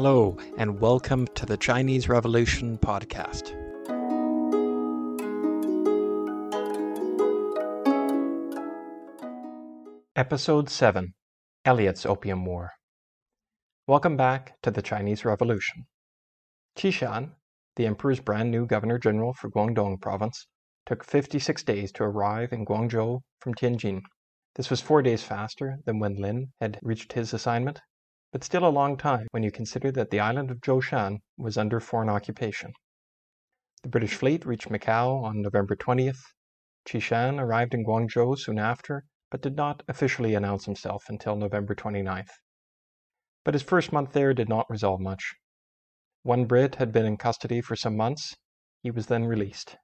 Hello, and welcome to the Chinese Revolution podcast. Episode 7 Elliot's Opium War. Welcome back to the Chinese Revolution. Qi Shan, the emperor's brand new governor general for Guangdong province, took 56 days to arrive in Guangzhou from Tianjin. This was four days faster than when Lin had reached his assignment, but still a long time when you consider that the island of Zhoushan was under foreign occupation. The British fleet reached Macau on November 20th. Qi Shan arrived in Guangzhou soon after, but did not officially announce himself until November 29th. But his first month there did not resolve much. One Brit had been in custody for some months. He was then released.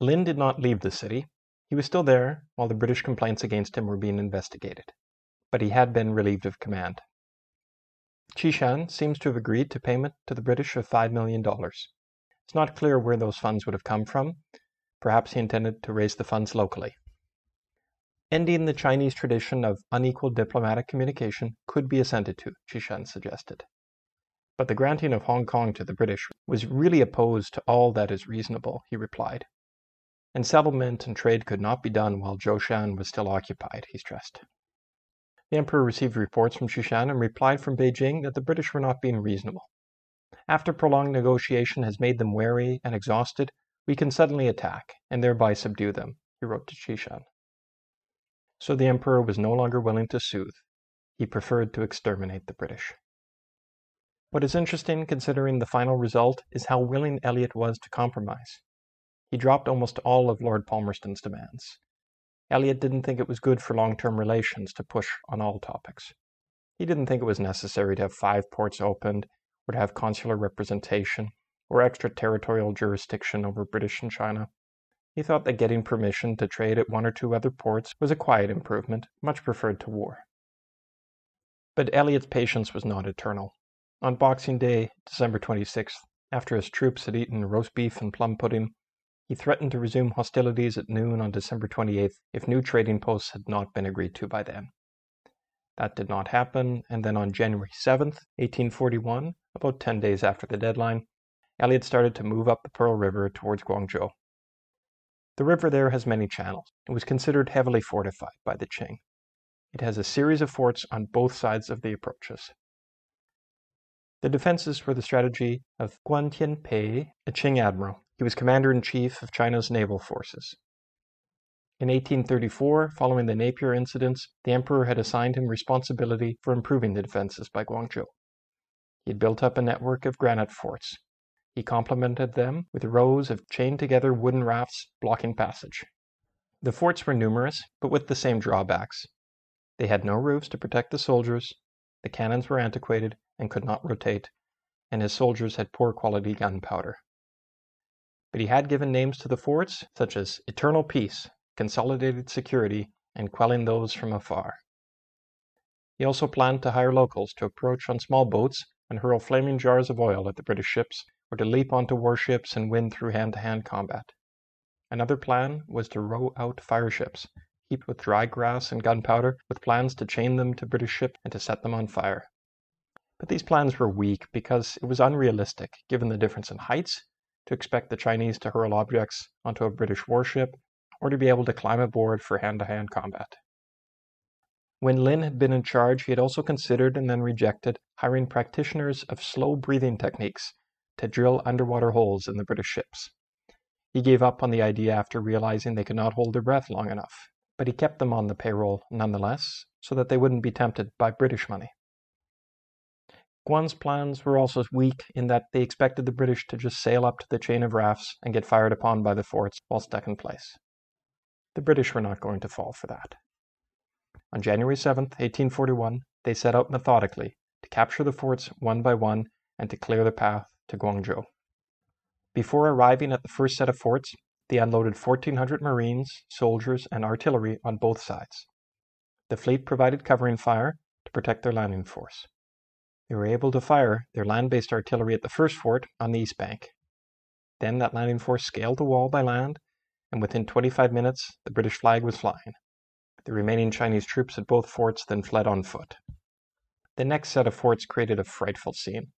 Lin did not leave the city. He was still there while the British complaints against him were being investigated, but he had been relieved of command. Qi Shan seems to have agreed to payment to the British of $5 million. It's not clear where those funds would have come from. Perhaps he intended to raise the funds locally. Ending the Chinese tradition of unequal diplomatic communication could be assented to, Qi Shan suggested. But the granting of Hong Kong to the British was really opposed to all that is reasonable, he replied. And settlement and trade could not be done while Zhoushan was still occupied, he stressed. The emperor received reports from Qishan and replied from Beijing that the British were not being reasonable. After prolonged negotiation has made them wary and exhausted, we can suddenly attack and thereby subdue them, he wrote to Qishan. So the emperor was no longer willing to soothe. He preferred to exterminate the British. What is interesting, considering the final result, is how willing Elliot was to compromise. He dropped almost all of Lord Palmerston's demands. Elliot didn't think it was good for long term relations to push on all topics. He didn't think it was necessary to have five ports opened, or to have consular representation, or extraterritorial jurisdiction over British and China. He thought that getting permission to trade at one or two other ports was a quiet improvement, much preferred to war. But Elliot's patience was not eternal. On Boxing Day, December 26th, after his troops had eaten roast beef and plum pudding, he threatened to resume hostilities at noon on December 28th if new trading posts had not been agreed to by then. That did not happen, and then on January 7th, 1841, about 10 days after the deadline, Elliot started to move up the Pearl River towards Guangzhou. The river there has many channels. It was considered heavily fortified by the Qing. It has a series of forts on both sides of the approaches. The defenses were the strategy of Guan Tianpei, a Qing admiral, he was commander in chief of China's naval forces. In 1834, following the Napier incidents, the emperor had assigned him responsibility for improving the defenses by Guangzhou. He had built up a network of granite forts. He complemented them with rows of chained together wooden rafts blocking passage. The forts were numerous, but with the same drawbacks. They had no roofs to protect the soldiers, the cannons were antiquated and could not rotate, and his soldiers had poor quality gunpowder but he had given names to the forts, such as Eternal Peace, Consolidated Security, and Quelling Those from Afar. He also planned to hire locals to approach on small boats and hurl flaming jars of oil at the British ships, or to leap onto warships and win through hand to hand combat. Another plan was to row out fireships, heaped with dry grass and gunpowder, with plans to chain them to British ships and to set them on fire. But these plans were weak because it was unrealistic given the difference in heights to expect the Chinese to hurl objects onto a British warship or to be able to climb aboard for hand to hand combat. When Lin had been in charge, he had also considered and then rejected hiring practitioners of slow breathing techniques to drill underwater holes in the British ships. He gave up on the idea after realizing they could not hold their breath long enough, but he kept them on the payroll nonetheless so that they wouldn't be tempted by British money. Guan's plans were also weak in that they expected the British to just sail up to the chain of rafts and get fired upon by the forts while stuck in place. The British were not going to fall for that. On January 7, 1841, they set out methodically to capture the forts one by one and to clear the path to Guangzhou. Before arriving at the first set of forts, they unloaded 1,400 Marines, soldiers, and artillery on both sides. The fleet provided covering fire to protect their landing force. They were able to fire their land-based artillery at the first fort on the east bank. Then that landing force scaled the wall by land, and within 25 minutes the British flag was flying. The remaining Chinese troops at both forts then fled on foot. The next set of forts created a frightful scene.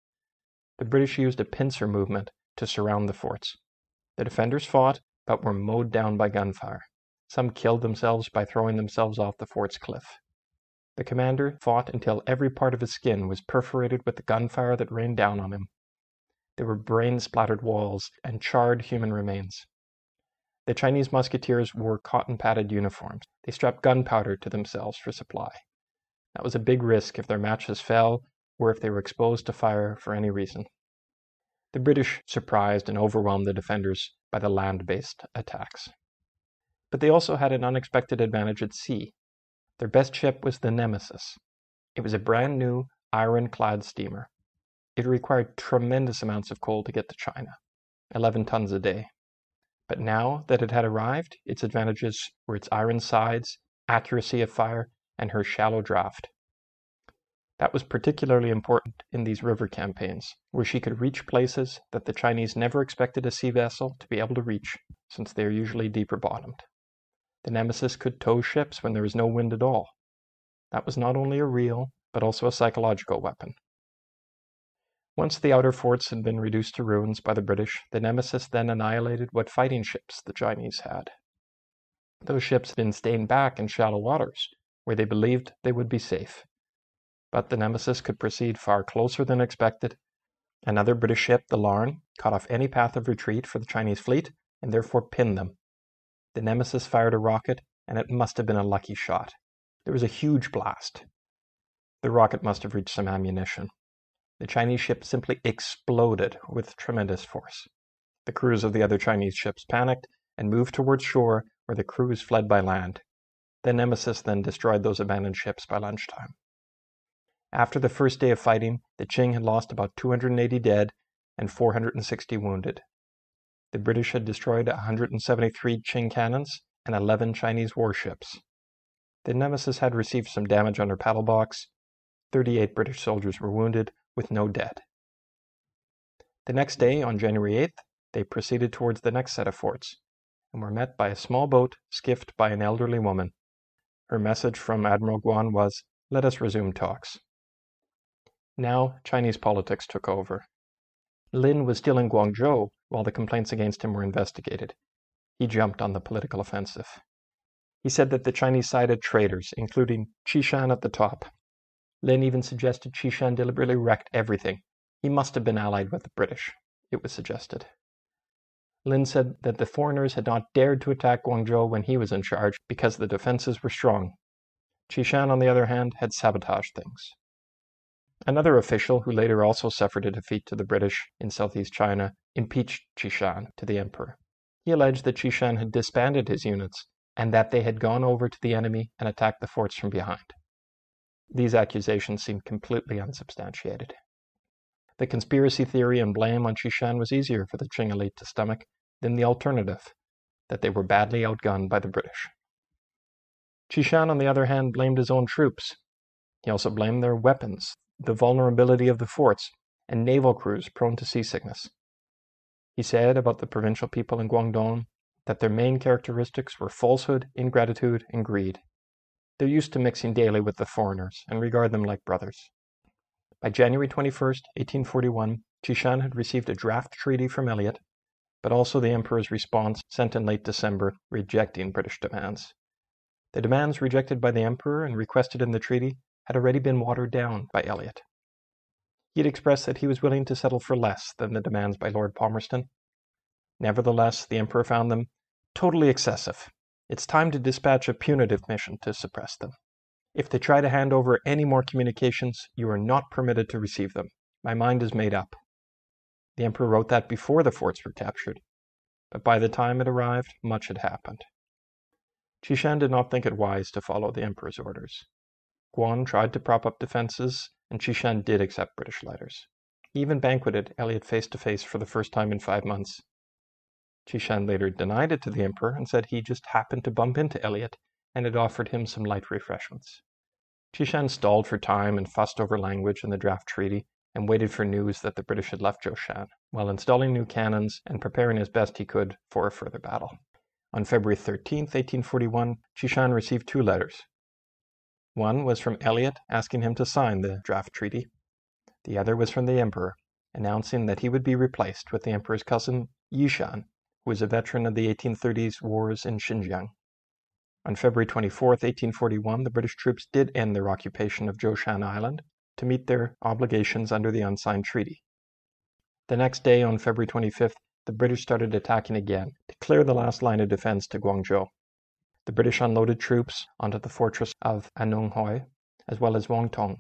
the British used a pincer movement to surround the forts. The defenders fought, but were mowed down by gunfire. Some killed themselves by throwing themselves off the fort's cliff. The commander fought until every part of his skin was perforated with the gunfire that rained down on him. There were brain splattered walls and charred human remains. The Chinese musketeers wore cotton padded uniforms. They strapped gunpowder to themselves for supply. That was a big risk if their matches fell or if they were exposed to fire for any reason. The British surprised and overwhelmed the defenders by the land based attacks. But they also had an unexpected advantage at sea. Their best ship was the Nemesis. It was a brand new iron-clad steamer. It required tremendous amounts of coal to get to China, 11 tons a day. But now that it had arrived, its advantages were its iron sides, accuracy of fire, and her shallow draft. That was particularly important in these river campaigns, where she could reach places that the Chinese never expected a sea vessel to be able to reach, since they are usually deeper bottomed. The Nemesis could tow ships when there was no wind at all. That was not only a real, but also a psychological weapon. Once the outer forts had been reduced to ruins by the British, the Nemesis then annihilated what fighting ships the Chinese had. Those ships had been staying back in shallow waters, where they believed they would be safe. But the Nemesis could proceed far closer than expected. Another British ship, the Larne, cut off any path of retreat for the Chinese fleet and therefore pinned them the Nemesis fired a rocket, and it must have been a lucky shot. There was a huge blast. The rocket must have reached some ammunition. The Chinese ship simply exploded with tremendous force. The crews of the other Chinese ships panicked and moved towards shore where the crews fled by land. The Nemesis then destroyed those abandoned ships by lunchtime. After the first day of fighting, the Qing had lost about 280 dead and 460 wounded. The British had destroyed 173 Qing cannons and 11 Chinese warships. The Nemesis had received some damage on her paddle box. 38 British soldiers were wounded, with no dead. The next day, on January 8th, they proceeded towards the next set of forts and were met by a small boat skiffed by an elderly woman. Her message from Admiral Guan was, Let us resume talks. Now, Chinese politics took over. Lin was still in Guangzhou while the complaints against him were investigated. He jumped on the political offensive. He said that the Chinese side had traitors, including Qishan at the top. Lin even suggested Qishan deliberately wrecked everything. He must have been allied with the British, it was suggested. Lin said that the foreigners had not dared to attack Guangzhou when he was in charge because the defenses were strong. Qishan, on the other hand, had sabotaged things. Another official, who later also suffered a defeat to the British in southeast China, impeached Qishan to the emperor. He alleged that Qishan had disbanded his units and that they had gone over to the enemy and attacked the forts from behind. These accusations seemed completely unsubstantiated. The conspiracy theory and blame on Qishan was easier for the Qing elite to stomach than the alternative, that they were badly outgunned by the British. Qishan, on the other hand, blamed his own troops. He also blamed their weapons, the vulnerability of the forts, and naval crews prone to seasickness. He said about the provincial people in Guangdong that their main characteristics were falsehood, ingratitude, and greed. They're used to mixing daily with the foreigners and regard them like brothers. By January 21, 1841, Qishan had received a draft treaty from Elliot, but also the Emperor's response sent in late December rejecting British demands. The demands rejected by the Emperor and requested in the treaty had already been watered down by Elliot. He had expressed that he was willing to settle for less than the demands by Lord Palmerston. Nevertheless, the Emperor found them totally excessive. It's time to dispatch a punitive mission to suppress them. If they try to hand over any more communications, you are not permitted to receive them. My mind is made up. The Emperor wrote that before the forts were captured, but by the time it arrived, much had happened. Qishan did not think it wise to follow the Emperor's orders. Guan tried to prop up defenses and Qishan did accept British letters. He even banqueted Elliot face to face for the first time in five months. Qishan later denied it to the emperor and said he just happened to bump into Elliot and had offered him some light refreshments. Qishan stalled for time and fussed over language in the draft treaty and waited for news that the British had left Zhoushan, while installing new cannons and preparing as best he could for a further battle. On February 13, 1841, Qishan received two letters, one was from Elliot asking him to sign the draft treaty. The other was from the Emperor, announcing that he would be replaced with the emperor's cousin Yishan, who was a veteran of the 1830s wars in Xinjiang. On February 24, 1841, the British troops did end their occupation of Zhoushan Island to meet their obligations under the unsigned treaty. The next day, on February 25th, the British started attacking again to clear the last line of defense to Guangzhou. The British unloaded troops onto the fortress of Anunghoy, as well as Wangtong.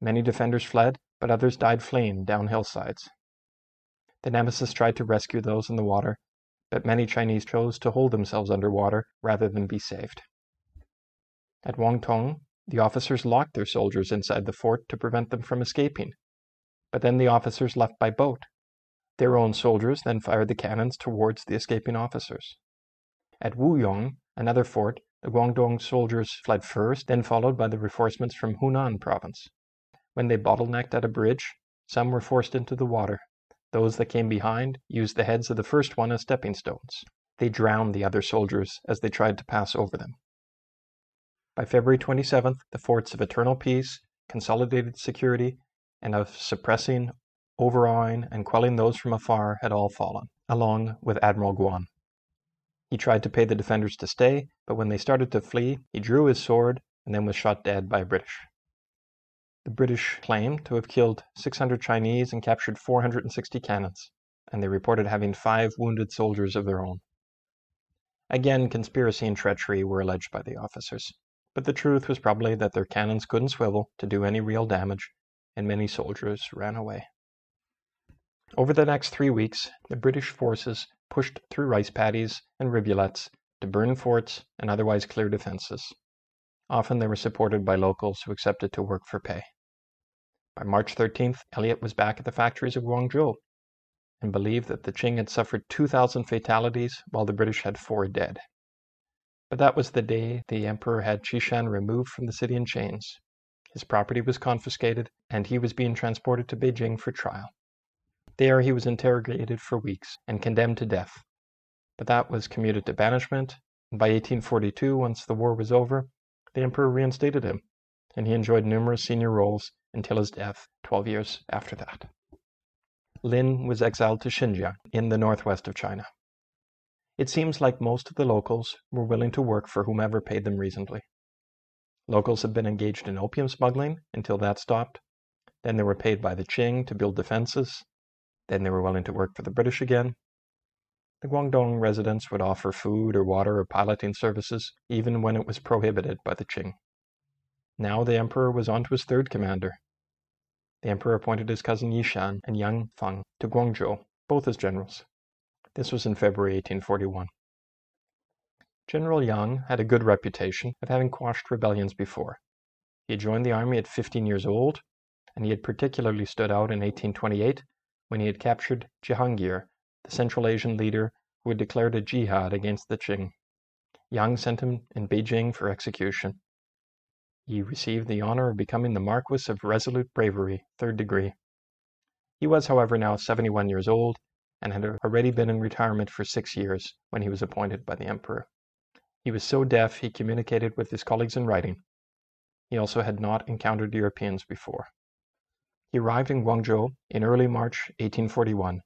Many defenders fled, but others died fleeing down hillsides. The Nemesis tried to rescue those in the water, but many Chinese chose to hold themselves underwater rather than be saved. At Wangtong, the officers locked their soldiers inside the fort to prevent them from escaping. But then the officers left by boat. Their own soldiers then fired the cannons towards the escaping officers. At Wuyong, another fort, the Guangdong soldiers fled first, then followed by the reinforcements from Hunan province. When they bottlenecked at a bridge, some were forced into the water. Those that came behind used the heads of the first one as stepping stones. They drowned the other soldiers as they tried to pass over them. By February 27th, the forts of eternal peace, consolidated security, and of suppressing, overawing, and quelling those from afar had all fallen, along with Admiral Guan. He tried to pay the defenders to stay, but when they started to flee, he drew his sword and then was shot dead by British. The British claimed to have killed 600 Chinese and captured 460 cannons, and they reported having five wounded soldiers of their own. Again, conspiracy and treachery were alleged by the officers, but the truth was probably that their cannons couldn't swivel to do any real damage, and many soldiers ran away. Over the next three weeks, the British forces pushed through rice paddies and rivulets to burn forts and otherwise clear defenses. Often they were supported by locals who accepted to work for pay. By March 13th, Elliot was back at the factories of Guangzhou and believed that the Qing had suffered 2,000 fatalities while the British had four dead. But that was the day the emperor had Qishan removed from the city in chains. His property was confiscated, and he was being transported to Beijing for trial. There he was interrogated for weeks and condemned to death. But that was commuted to banishment, and by 1842, once the war was over, the emperor reinstated him, and he enjoyed numerous senior roles until his death 12 years after that. Lin was exiled to Xinjiang in the northwest of China. It seems like most of the locals were willing to work for whomever paid them reasonably. Locals had been engaged in opium smuggling until that stopped. Then they were paid by the Qing to build defenses. Then they were willing to work for the British again. The Guangdong residents would offer food or water or piloting services, even when it was prohibited by the Qing. Now the emperor was on to his third commander. The emperor appointed his cousin Yishan and Yang Feng to Guangzhou, both as generals. This was in February 1841. General Yang had a good reputation of having quashed rebellions before. He had joined the army at 15 years old, and he had particularly stood out in 1828 when he had captured Jehangir the Central Asian leader who had declared a jihad against the Qing. Yang sent him in Beijing for execution. He received the honor of becoming the Marquis of Resolute Bravery, third degree. He was, however, now 71 years old and had already been in retirement for six years when he was appointed by the emperor. He was so deaf he communicated with his colleagues in writing. He also had not encountered Europeans before. He arrived in Guangzhou in early March 1841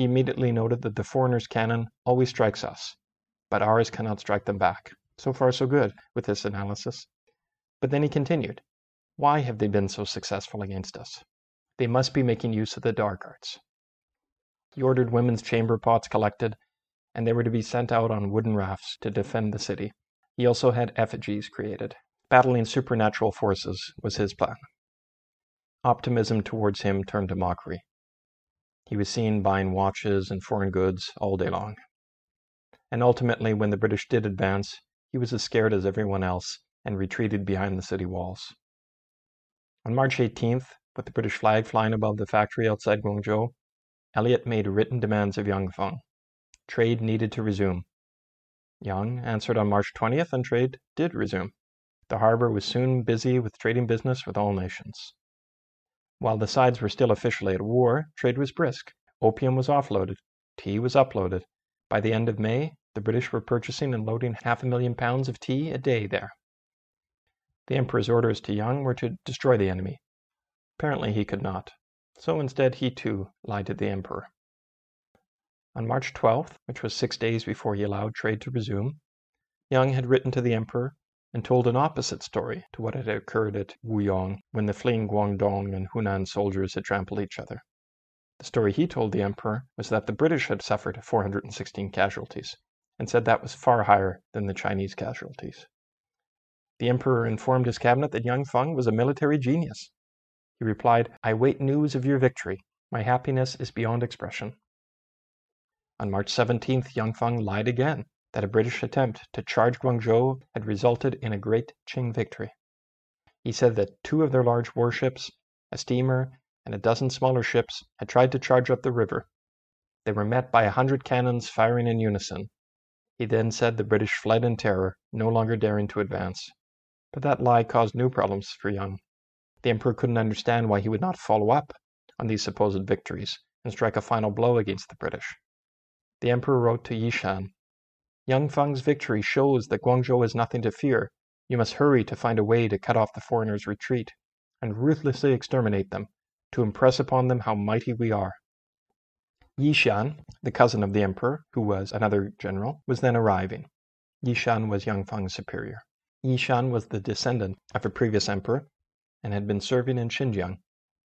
he immediately noted that the foreigner's cannon always strikes us, but ours cannot strike them back. So far, so good with this analysis. But then he continued, Why have they been so successful against us? They must be making use of the dark arts. He ordered women's chamber pots collected, and they were to be sent out on wooden rafts to defend the city. He also had effigies created. Battling supernatural forces was his plan. Optimism towards him turned to mockery. He was seen buying watches and foreign goods all day long. And ultimately, when the British did advance, he was as scared as everyone else and retreated behind the city walls. On March 18th, with the British flag flying above the factory outside Guangzhou, Elliot made written demands of Yang Feng. Trade needed to resume. Yang answered on March 20th, and trade did resume. The harbor was soon busy with trading business with all nations. While the sides were still officially at war, trade was brisk. Opium was offloaded. Tea was uploaded. By the end of May, the British were purchasing and loading half a million pounds of tea a day there. The Emperor's orders to Young were to destroy the enemy. Apparently he could not. So instead, he too lied to the emperor. On March 12th, which was six days before he allowed trade to resume, Young had written to the emperor and told an opposite story to what had occurred at Wuyong when the fleeing Guangdong and Hunan soldiers had trampled each other. The story he told the emperor was that the British had suffered 416 casualties, and said that was far higher than the Chinese casualties. The emperor informed his cabinet that Young Feng was a military genius. He replied, I wait news of your victory. My happiness is beyond expression. On March 17th, Young Feng lied again that a British attempt to charge Guangzhou had resulted in a great Qing victory. He said that two of their large warships, a steamer, and a dozen smaller ships had tried to charge up the river. They were met by a hundred cannons firing in unison. He then said the British fled in terror, no longer daring to advance. But that lie caused new problems for Young. The emperor couldn't understand why he would not follow up on these supposed victories and strike a final blow against the British. The emperor wrote to Yishan Young Feng's victory shows that Guangzhou has nothing to fear. You must hurry to find a way to cut off the foreigners' retreat, and ruthlessly exterminate them, to impress upon them how mighty we are. Yishan, the cousin of the emperor, who was another general, was then arriving. Yishan was Young Feng's superior. Yishan was the descendant of a previous emperor and had been serving in Xinjiang.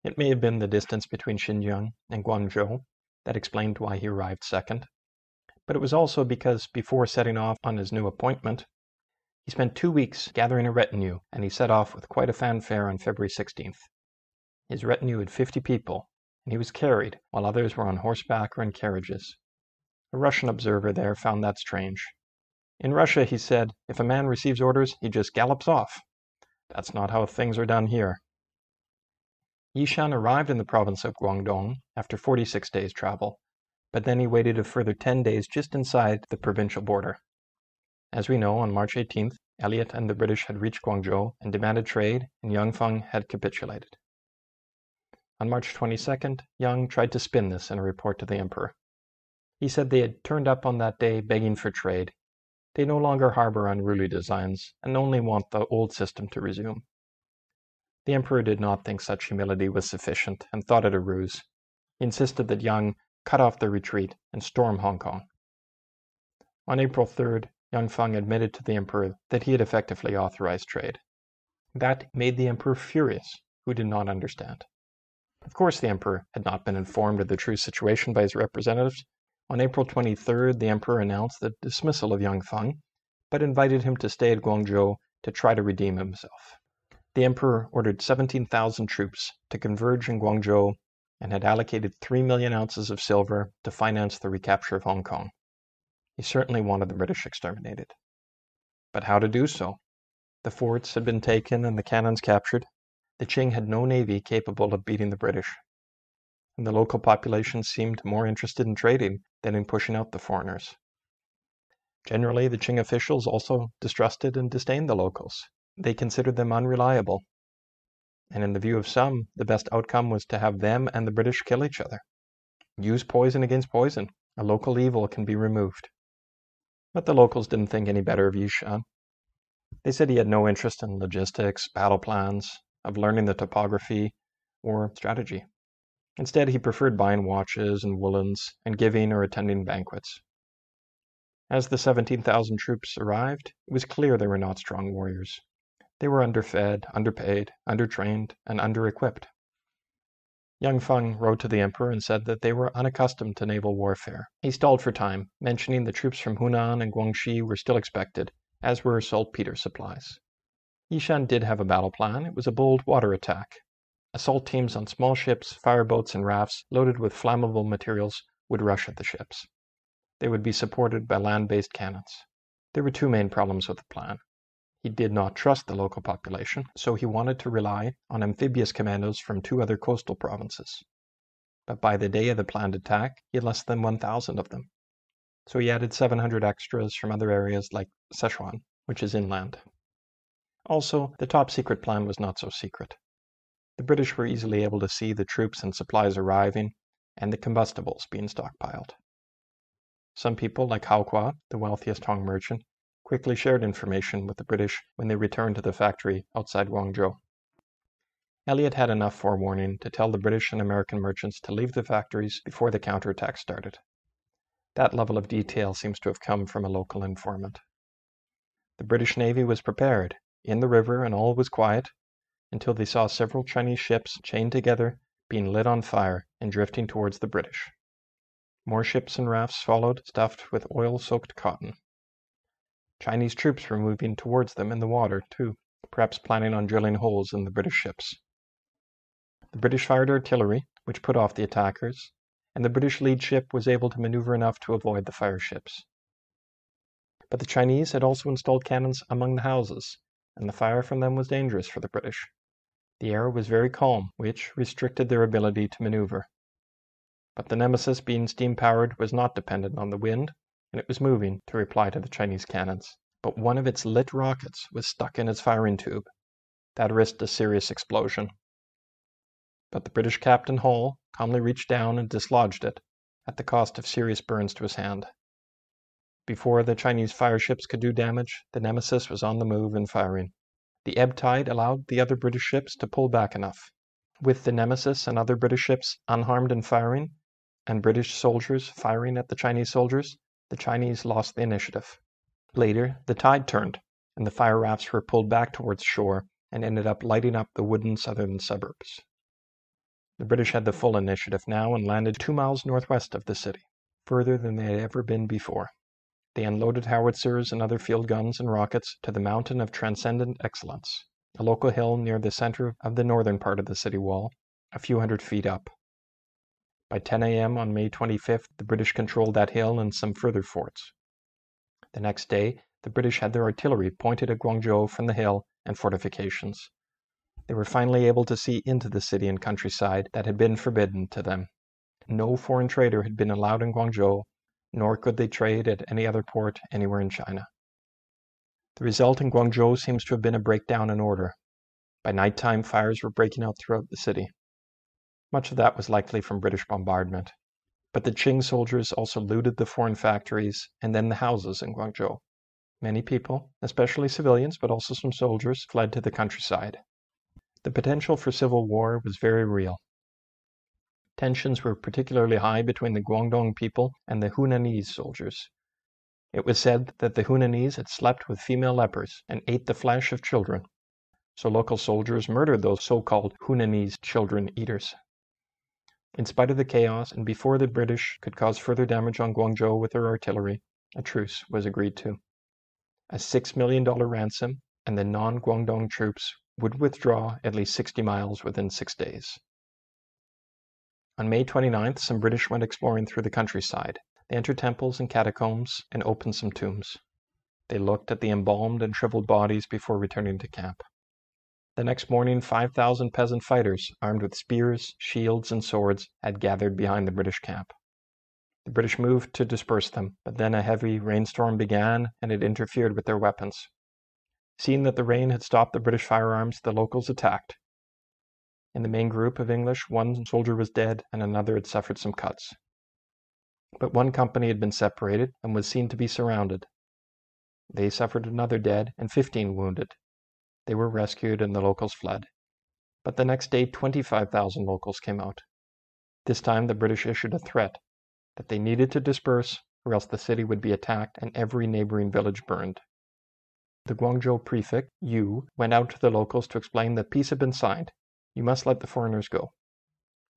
It may have been the distance between Xinjiang and Guangzhou that explained why he arrived second but it was also because before setting off on his new appointment, he spent two weeks gathering a retinue, and he set off with quite a fanfare on February 16th. His retinue had 50 people, and he was carried, while others were on horseback or in carriages. A Russian observer there found that strange. In Russia, he said, if a man receives orders, he just gallops off. That's not how things are done here. Yishan arrived in the province of Guangdong after 46 days' travel, but then he waited a further 10 days just inside the provincial border. As we know, on March 18th, Elliot and the British had reached Guangzhou and demanded trade, and Young Feng had capitulated. On March 22nd, Young tried to spin this in a report to the emperor. He said they had turned up on that day begging for trade. They no longer harbor unruly designs and only want the old system to resume. The emperor did not think such humility was sufficient and thought it a ruse. He insisted that Young cut off their retreat, and storm Hong Kong. On April 3rd, Young Feng admitted to the emperor that he had effectively authorized trade. That made the emperor furious, who did not understand. Of course, the emperor had not been informed of the true situation by his representatives. On April 23rd, the emperor announced the dismissal of Young Feng, but invited him to stay at Guangzhou to try to redeem himself. The emperor ordered 17,000 troops to converge in Guangzhou and had allocated 3 million ounces of silver to finance the recapture of Hong Kong. He certainly wanted the British exterminated. But how to do so? The forts had been taken and the cannons captured. The Qing had no navy capable of beating the British. And the local population seemed more interested in trading than in pushing out the foreigners. Generally, the Qing officials also distrusted and disdained the locals. They considered them unreliable and in the view of some, the best outcome was to have them and the British kill each other. Use poison against poison. A local evil can be removed. But the locals didn't think any better of Yishan. They said he had no interest in logistics, battle plans, of learning the topography, or strategy. Instead, he preferred buying watches and woolens and giving or attending banquets. As the 17,000 troops arrived, it was clear they were not strong warriors. They were underfed, underpaid, undertrained, and under-equipped. Young Feng wrote to the emperor and said that they were unaccustomed to naval warfare. He stalled for time, mentioning the troops from Hunan and Guangxi were still expected, as were saltpeter supplies. Yishan did have a battle plan. It was a bold water attack. Assault teams on small ships, fireboats, and rafts loaded with flammable materials would rush at the ships. They would be supported by land-based cannons. There were two main problems with the plan. He did not trust the local population, so he wanted to rely on amphibious commandos from two other coastal provinces. But by the day of the planned attack, he had less than 1,000 of them. So he added 700 extras from other areas like Sichuan, which is inland. Also, the top secret plan was not so secret. The British were easily able to see the troops and supplies arriving and the combustibles being stockpiled. Some people, like Howqua, the wealthiest Hong merchant, quickly shared information with the British when they returned to the factory outside Guangzhou. Elliot had enough forewarning to tell the British and American merchants to leave the factories before the counterattack started. That level of detail seems to have come from a local informant. The British Navy was prepared. In the river, and all was quiet until they saw several Chinese ships chained together being lit on fire and drifting towards the British. More ships and rafts followed, stuffed with oil soaked cotton. Chinese troops were moving towards them in the water, too, perhaps planning on drilling holes in the British ships. The British fired artillery, which put off the attackers, and the British lead ship was able to maneuver enough to avoid the fire ships. But the Chinese had also installed cannons among the houses, and the fire from them was dangerous for the British. The air was very calm, which restricted their ability to maneuver. But the Nemesis, being steam powered, was not dependent on the wind, and it was moving to reply to the Chinese cannons. But one of its lit rockets was stuck in its firing tube. That risked a serious explosion. But the British Captain Hall calmly reached down and dislodged it, at the cost of serious burns to his hand. Before the Chinese fire ships could do damage, the Nemesis was on the move and firing. The ebb tide allowed the other British ships to pull back enough. With the Nemesis and other British ships unharmed and firing, and British soldiers firing at the Chinese soldiers, the Chinese lost the initiative. Later, the tide turned, and the fire rafts were pulled back towards shore and ended up lighting up the wooden southern suburbs. The British had the full initiative now and landed two miles northwest of the city, further than they had ever been before. They unloaded howitzers and other field guns and rockets to the Mountain of Transcendent Excellence, a local hill near the center of the northern part of the city wall, a few hundred feet up. By 10 a.m. on May 25th, the British controlled that hill and some further forts. The next day, the British had their artillery pointed at Guangzhou from the hill and fortifications. They were finally able to see into the city and countryside that had been forbidden to them. No foreign trader had been allowed in Guangzhou, nor could they trade at any other port anywhere in China. The result in Guangzhou seems to have been a breakdown in order. By night time, fires were breaking out throughout the city. Much of that was likely from British bombardment. But the Qing soldiers also looted the foreign factories and then the houses in Guangzhou. Many people, especially civilians, but also some soldiers, fled to the countryside. The potential for civil war was very real. Tensions were particularly high between the Guangdong people and the Hunanese soldiers. It was said that the Hunanese had slept with female lepers and ate the flesh of children. So local soldiers murdered those so called Hunanese children eaters. In spite of the chaos, and before the British could cause further damage on Guangzhou with their artillery, a truce was agreed to. A $6 million ransom and the non Guangdong troops would withdraw at least 60 miles within six days. On May 29th, some British went exploring through the countryside. They entered temples and catacombs and opened some tombs. They looked at the embalmed and shriveled bodies before returning to camp. The next morning, 5,000 peasant fighters, armed with spears, shields, and swords, had gathered behind the British camp. The British moved to disperse them, but then a heavy rainstorm began and it interfered with their weapons. Seeing that the rain had stopped the British firearms, the locals attacked. In the main group of English, one soldier was dead and another had suffered some cuts. But one company had been separated and was seen to be surrounded. They suffered another dead and 15 wounded. They were rescued and the locals fled. But the next day, 25,000 locals came out. This time, the British issued a threat that they needed to disperse or else the city would be attacked and every neighboring village burned. The Guangzhou prefect, Yu, went out to the locals to explain that peace had been signed. You must let the foreigners go.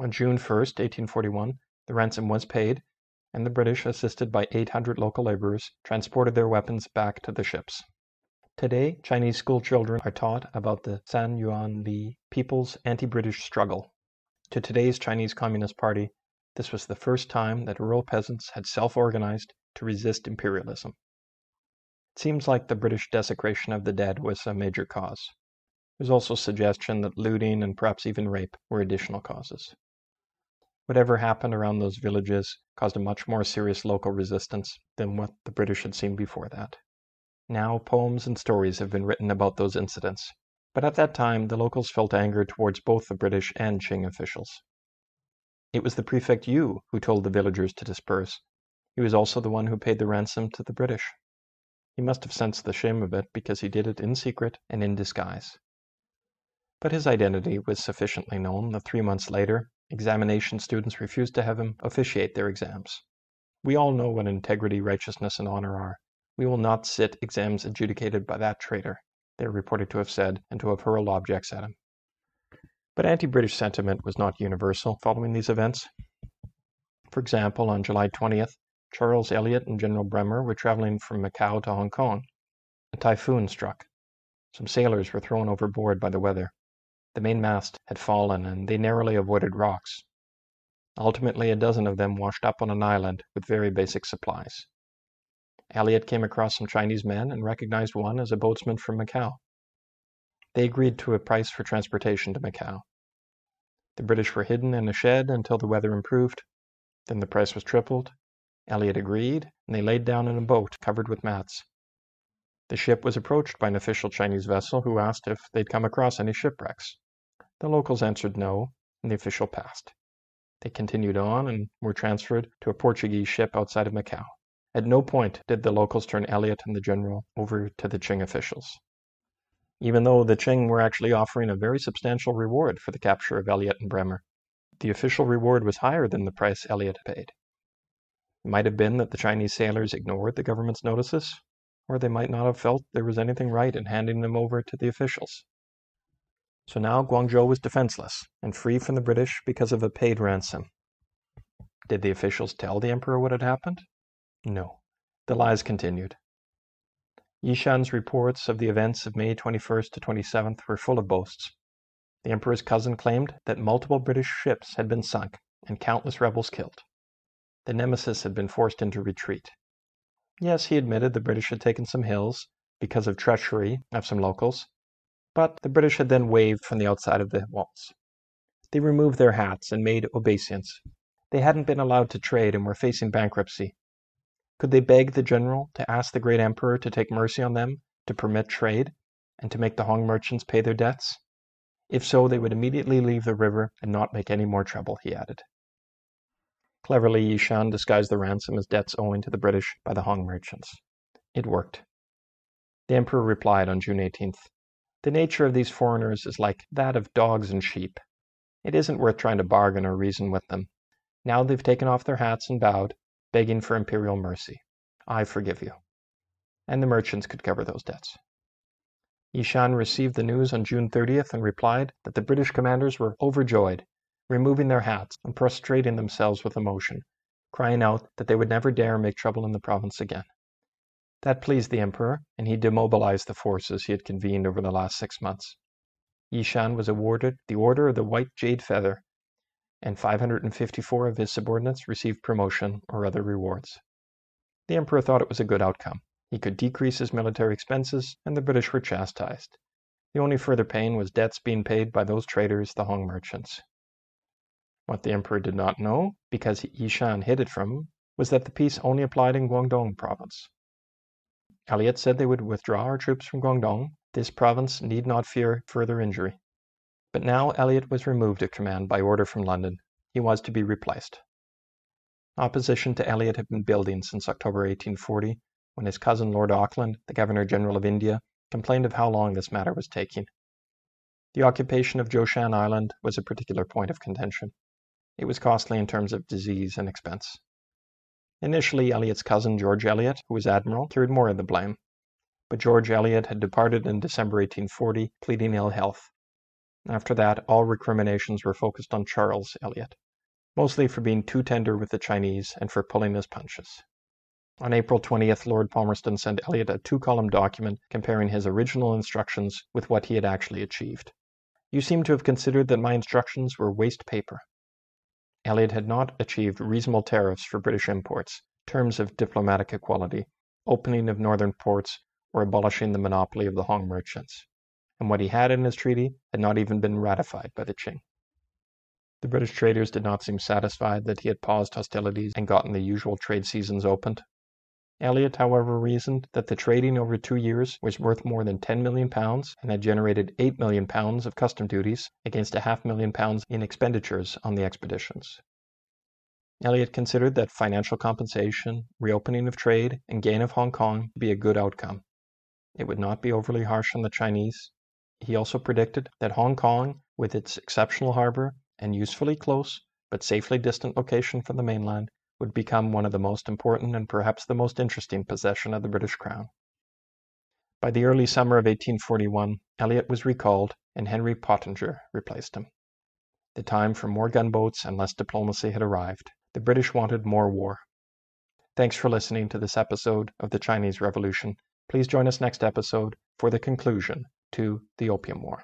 On June 1, 1841, the ransom was paid, and the British, assisted by 800 local laborers, transported their weapons back to the ships. Today, Chinese school children are taught about the San Yuan Li People's Anti-British Struggle. To today's Chinese Communist Party, this was the first time that rural peasants had self-organized to resist imperialism. It seems like the British desecration of the dead was a major cause. There's also suggestion that looting and perhaps even rape were additional causes. Whatever happened around those villages caused a much more serious local resistance than what the British had seen before that. Now poems and stories have been written about those incidents, but at that time the locals felt anger towards both the British and Qing officials. It was the prefect Yu who told the villagers to disperse. He was also the one who paid the ransom to the British. He must have sensed the shame of it because he did it in secret and in disguise. but his identity was sufficiently known that three months later, examination students refused to have him officiate their exams. We all know what integrity, righteousness, and honor are. We will not sit exams adjudicated by that traitor, they are reported to have said, and to have hurled objects at him. But anti British sentiment was not universal following these events. For example, on July 20th, Charles Elliot and General Bremer were traveling from Macau to Hong Kong. A typhoon struck. Some sailors were thrown overboard by the weather. The mainmast had fallen, and they narrowly avoided rocks. Ultimately, a dozen of them washed up on an island with very basic supplies. Elliot came across some Chinese men and recognized one as a boatsman from Macau. They agreed to a price for transportation to Macau. The British were hidden in a shed until the weather improved. Then the price was tripled. Elliot agreed, and they laid down in a boat covered with mats. The ship was approached by an official Chinese vessel who asked if they'd come across any shipwrecks. The locals answered no, and the official passed. They continued on and were transferred to a Portuguese ship outside of Macau. At no point did the locals turn Elliot and the general over to the Qing officials, even though the Qing were actually offering a very substantial reward for the capture of Elliot and Bremer. The official reward was higher than the price Elliot paid. It might have been that the Chinese sailors ignored the government's notices, or they might not have felt there was anything right in handing them over to the officials. So now Guangzhou was defenseless and free from the British because of a paid ransom. Did the officials tell the emperor what had happened? No. The lies continued. Yishan's reports of the events of May 21st to 27th were full of boasts. The emperor's cousin claimed that multiple British ships had been sunk and countless rebels killed. The Nemesis had been forced into retreat. Yes, he admitted the British had taken some hills because of treachery of some locals, but the British had then waved from the outside of the walls. They removed their hats and made obeisance. They hadn't been allowed to trade and were facing bankruptcy. Could they beg the general to ask the great emperor to take mercy on them, to permit trade, and to make the Hong merchants pay their debts? If so, they would immediately leave the river and not make any more trouble, he added. Cleverly, Yishan disguised the ransom as debts owing to the British by the Hong merchants. It worked. The emperor replied on June 18th the nature of these foreigners is like that of dogs and sheep. It isn't worth trying to bargain or reason with them. Now they've taken off their hats and bowed, begging for imperial mercy. I forgive you. And the merchants could cover those debts. Yishan received the news on June 30th and replied that the British commanders were overjoyed, removing their hats and prostrating themselves with emotion, crying out that they would never dare make trouble in the province again. That pleased the emperor, and he demobilized the forces he had convened over the last six months. Yishan was awarded the Order of the White Jade Feather, and 554 of his subordinates received promotion or other rewards. The emperor thought it was a good outcome. He could decrease his military expenses, and the British were chastised. The only further pain was debts being paid by those traders, the Hong merchants. What the emperor did not know, because Yishan hid it from him, was that the peace only applied in Guangdong province. Elliot said they would withdraw our troops from Guangdong. This province need not fear further injury. But now Elliot was removed at command by order from London. He was to be replaced. Opposition to Elliot had been building since October 1840, when his cousin Lord Auckland, the Governor General of India, complained of how long this matter was taking. The occupation of Zhoushan Island was a particular point of contention. It was costly in terms of disease and expense. Initially, Elliot's cousin, George Elliot, who was admiral, carried more of the blame. But George Elliot had departed in December 1840, pleading ill health. After that, all recriminations were focused on Charles Elliot, mostly for being too tender with the Chinese and for pulling his punches. On April 20th, Lord Palmerston sent Elliot a two column document comparing his original instructions with what he had actually achieved. You seem to have considered that my instructions were waste paper. Elliot had not achieved reasonable tariffs for British imports, terms of diplomatic equality, opening of northern ports, or abolishing the monopoly of the Hong merchants. And what he had in his treaty had not even been ratified by the Qing. The British traders did not seem satisfied that he had paused hostilities and gotten the usual trade seasons opened. Elliot, however, reasoned that the trading over two years was worth more than £10 million and had generated £8 million of custom duties against a half million pounds in expenditures on the expeditions. Elliot considered that financial compensation, reopening of trade, and gain of Hong Kong would be a good outcome. It would not be overly harsh on the Chinese. He also predicted that Hong Kong, with its exceptional harbor and usefully close but safely distant location from the mainland, would become one of the most important and perhaps the most interesting possession of the British Crown. By the early summer of 1841, Elliot was recalled and Henry Pottinger replaced him. The time for more gunboats and less diplomacy had arrived. The British wanted more war. Thanks for listening to this episode of the Chinese Revolution. Please join us next episode for the conclusion to the Opium War.